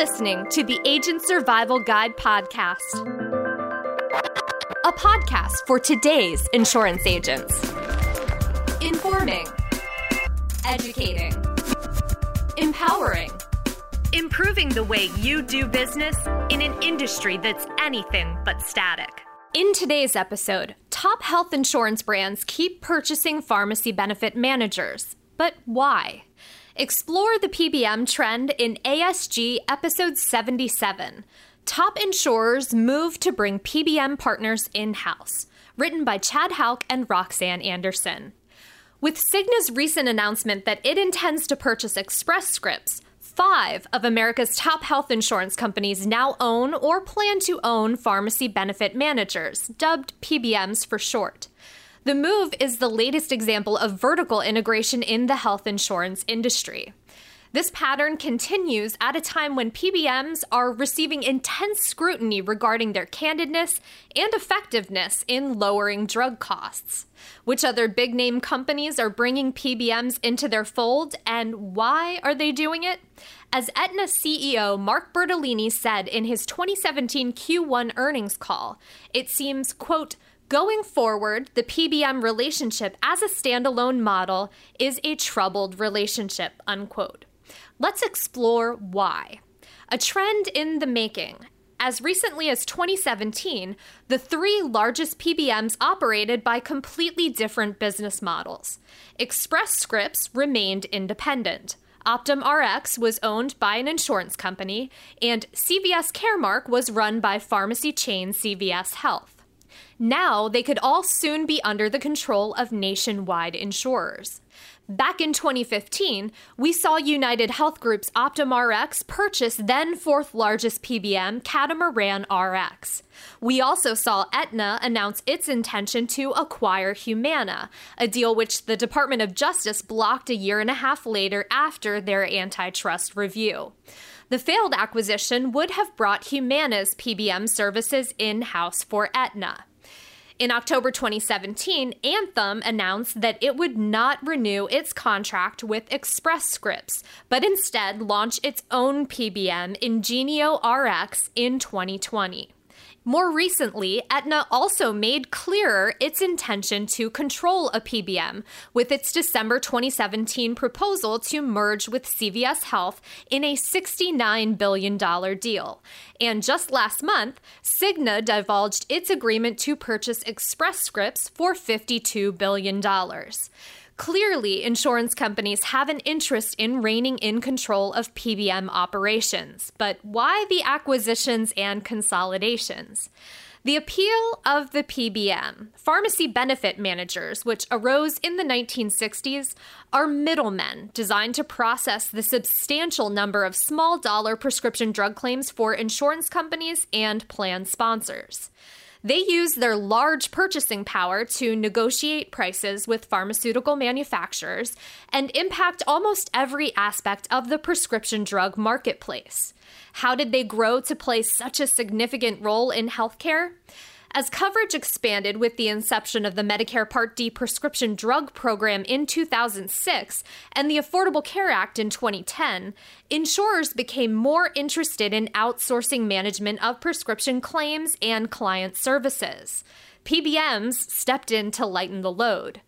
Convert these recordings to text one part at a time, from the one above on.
listening to the Agent Survival Guide podcast, a podcast for today's insurance agents. Informing, educating, empowering, improving the way you do business in an industry that's anything but static. In today's episode, top health insurance brands keep purchasing pharmacy benefit managers. But why? Explore the PBM trend in ASG episode 77. Top insurers move to bring PBM partners in house. Written by Chad Hauk and Roxanne Anderson. With Cigna's recent announcement that it intends to purchase Express Scripts, five of America's top health insurance companies now own or plan to own pharmacy benefit managers, dubbed PBMs for short. The move is the latest example of vertical integration in the health insurance industry. This pattern continues at a time when PBMs are receiving intense scrutiny regarding their candidness and effectiveness in lowering drug costs. Which other big name companies are bringing PBMs into their fold and why are they doing it? As Aetna CEO Mark Bertolini said in his 2017 Q1 earnings call, it seems, quote, Going forward, the PBM relationship as a standalone model is a troubled relationship, unquote. Let's explore why. A trend in the making. As recently as 2017, the three largest PBMs operated by completely different business models. Express Scripts remained independent. Optum Rx was owned by an insurance company, and CVS Caremark was run by pharmacy chain CVS Health. Now they could all soon be under the control of nationwide insurers. Back in 2015, we saw United Health Group's Optum Rx purchase then fourth largest PBM, Catamaran RX. We also saw Aetna announce its intention to acquire Humana, a deal which the Department of Justice blocked a year and a half later after their antitrust review. The failed acquisition would have brought Humana's PBM services in house for Aetna. In October 2017, Anthem announced that it would not renew its contract with Express Scripts, but instead launch its own PBM, Ingenio RX, in 2020. More recently, Aetna also made clearer its intention to control a PBM with its December 2017 proposal to merge with CVS Health in a $69 billion deal. And just last month, Cigna divulged its agreement to purchase Express Scripts for $52 billion. Clearly, insurance companies have an interest in reining in control of PBM operations, but why the acquisitions and consolidations? The appeal of the PBM, pharmacy benefit managers, which arose in the 1960s, are middlemen designed to process the substantial number of small dollar prescription drug claims for insurance companies and plan sponsors. They use their large purchasing power to negotiate prices with pharmaceutical manufacturers and impact almost every aspect of the prescription drug marketplace. How did they grow to play such a significant role in healthcare? As coverage expanded with the inception of the Medicare Part D prescription drug program in 2006 and the Affordable Care Act in 2010, insurers became more interested in outsourcing management of prescription claims and client services. PBMs stepped in to lighten the load.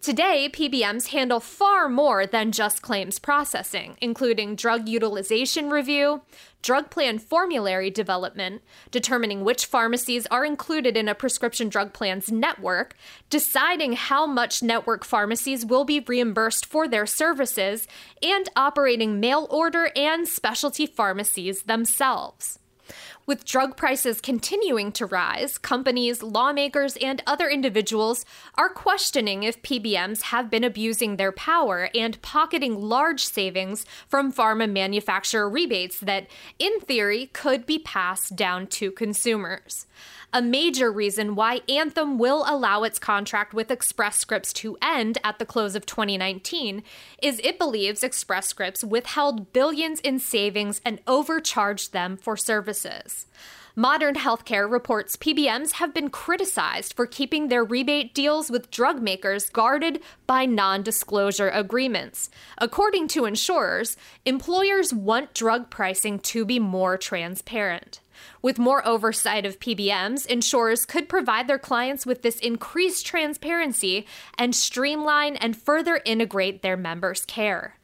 Today, PBMs handle far more than just claims processing, including drug utilization review, drug plan formulary development, determining which pharmacies are included in a prescription drug plan's network, deciding how much network pharmacies will be reimbursed for their services, and operating mail order and specialty pharmacies themselves. With drug prices continuing to rise, companies, lawmakers, and other individuals are questioning if PBMs have been abusing their power and pocketing large savings from pharma manufacturer rebates that, in theory, could be passed down to consumers a major reason why Anthem will allow its contract with Express Scripts to end at the close of 2019 is it believes Express Scripts withheld billions in savings and overcharged them for services. Modern Healthcare reports PBMs have been criticized for keeping their rebate deals with drug makers guarded by non disclosure agreements. According to insurers, employers want drug pricing to be more transparent. With more oversight of PBMs, insurers could provide their clients with this increased transparency and streamline and further integrate their members' care.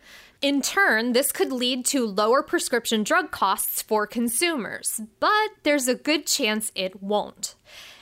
In turn, this could lead to lower prescription drug costs for consumers, but there's a good chance it won't.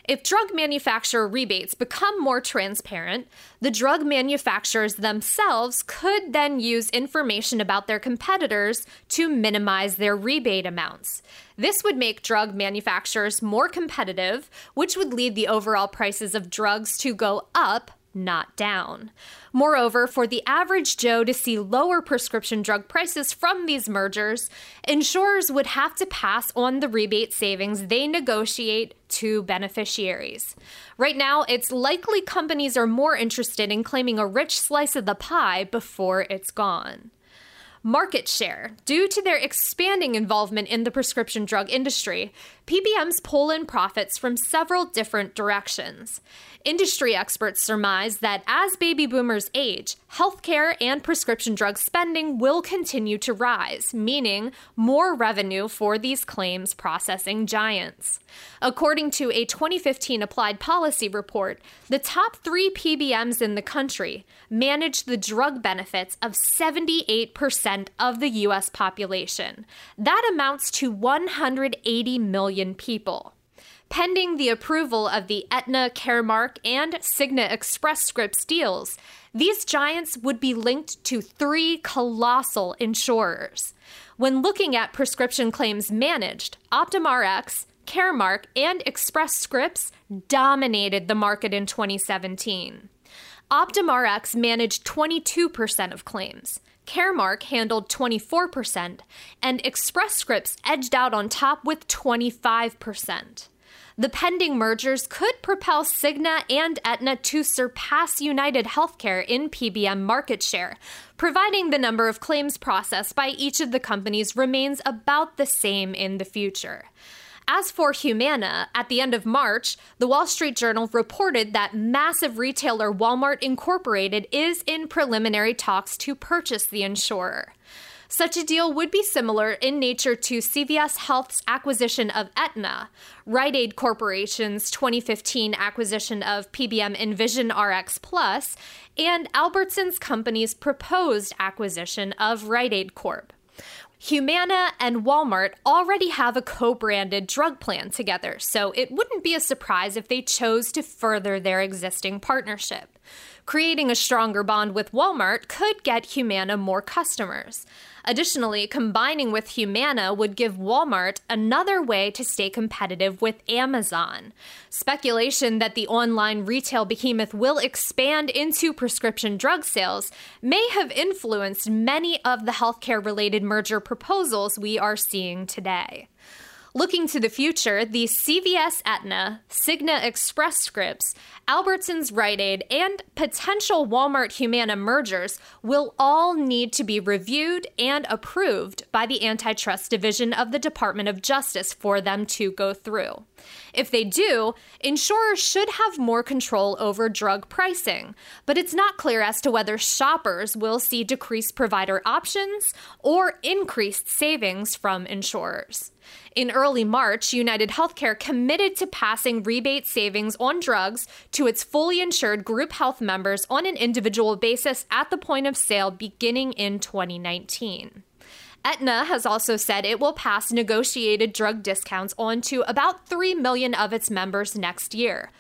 If drug manufacturer rebates become more transparent, the drug manufacturers themselves could then use information about their competitors to minimize their rebate amounts. This would make drug manufacturers more competitive, which would lead the overall prices of drugs to go up not down. Moreover, for the average Joe to see lower prescription drug prices from these mergers, insurers would have to pass on the rebate savings they negotiate to beneficiaries. Right now, it's likely companies are more interested in claiming a rich slice of the pie before it's gone market share. Due to their expanding involvement in the prescription drug industry, PBMs pull in profits from several different directions. Industry experts surmise that as baby boomers age, healthcare and prescription drug spending will continue to rise, meaning more revenue for these claims processing giants. According to a 2015 Applied Policy report, the top three PBMs in the country manage the drug benefits of 78% of the U.S. population. That amounts to 180 million people. Pending the approval of the Aetna Caremark and Cigna Express Scripts deals, these giants would be linked to three colossal insurers. When looking at prescription claims managed, OptumRx, Caremark, and Express Scripts dominated the market in 2017. OptumRx managed 22% of claims. Caremark handled 24%, and Express Scripts edged out on top with 25%. The pending mergers could propel Cigna and Aetna to surpass United Healthcare in PBM market share, providing the number of claims processed by each of the companies remains about the same in the future. As for Humana, at the end of March, the Wall Street Journal reported that massive retailer Walmart Incorporated is in preliminary talks to purchase the insurer. Such a deal would be similar in nature to CVS Health's acquisition of Aetna, Rite Aid Corporation's 2015 acquisition of PBM Envision RX Plus, and Albertsons Company's proposed acquisition of Rite Aid Corp. Humana and Walmart already have a co branded drug plan together, so it wouldn't be a surprise if they chose to further their existing partnership. Creating a stronger bond with Walmart could get Humana more customers. Additionally, combining with Humana would give Walmart another way to stay competitive with Amazon. Speculation that the online retail behemoth will expand into prescription drug sales may have influenced many of the healthcare related merger proposals we are seeing today. Looking to the future, the CVS Aetna, Cigna Express Scripts, Albertsons Rite Aid, and potential Walmart Humana mergers will all need to be reviewed and approved by the Antitrust Division of the Department of Justice for them to go through. If they do, insurers should have more control over drug pricing, but it's not clear as to whether shoppers will see decreased provider options or increased savings from insurers. In early March, United Healthcare committed to passing rebate savings on drugs to its fully insured group health members on an individual basis at the point of sale beginning in 2019. Aetna has also said it will pass negotiated drug discounts on to about 3 million of its members next year.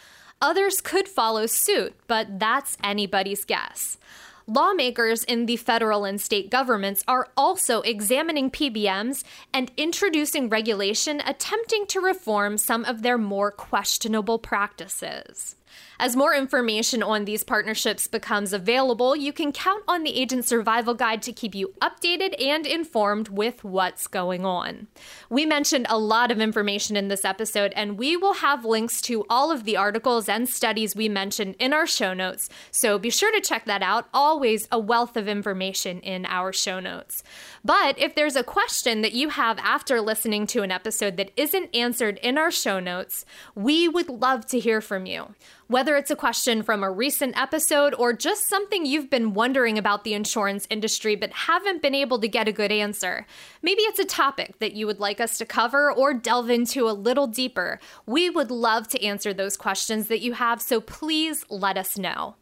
Others could follow suit, but that's anybody's guess. Lawmakers in the federal and state governments are also examining PBMs and introducing regulation attempting to reform some of their more questionable practices. As more information on these partnerships becomes available, you can count on the Agent Survival Guide to keep you updated and informed with what's going on. We mentioned a lot of information in this episode, and we will have links to all of the articles and studies we mentioned in our show notes, so be sure to check that out. Always a wealth of information in our show notes. But if there's a question that you have after listening to an episode that isn't answered in our show notes, we would love to hear from you. Whether it's a question from a recent episode or just something you've been wondering about the insurance industry but haven't been able to get a good answer. Maybe it's a topic that you would like us to cover or delve into a little deeper. We would love to answer those questions that you have, so please let us know.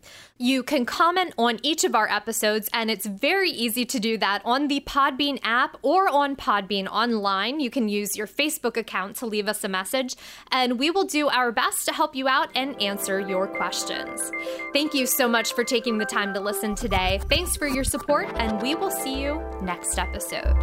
You can comment on each of our episodes, and it's very easy to do that on the Podbean app or on Podbean online. You can use your Facebook account to leave us a message, and we will do our best to help you out and answer your questions. Thank you so much for taking the time to listen today. Thanks for your support, and we will see you next episode.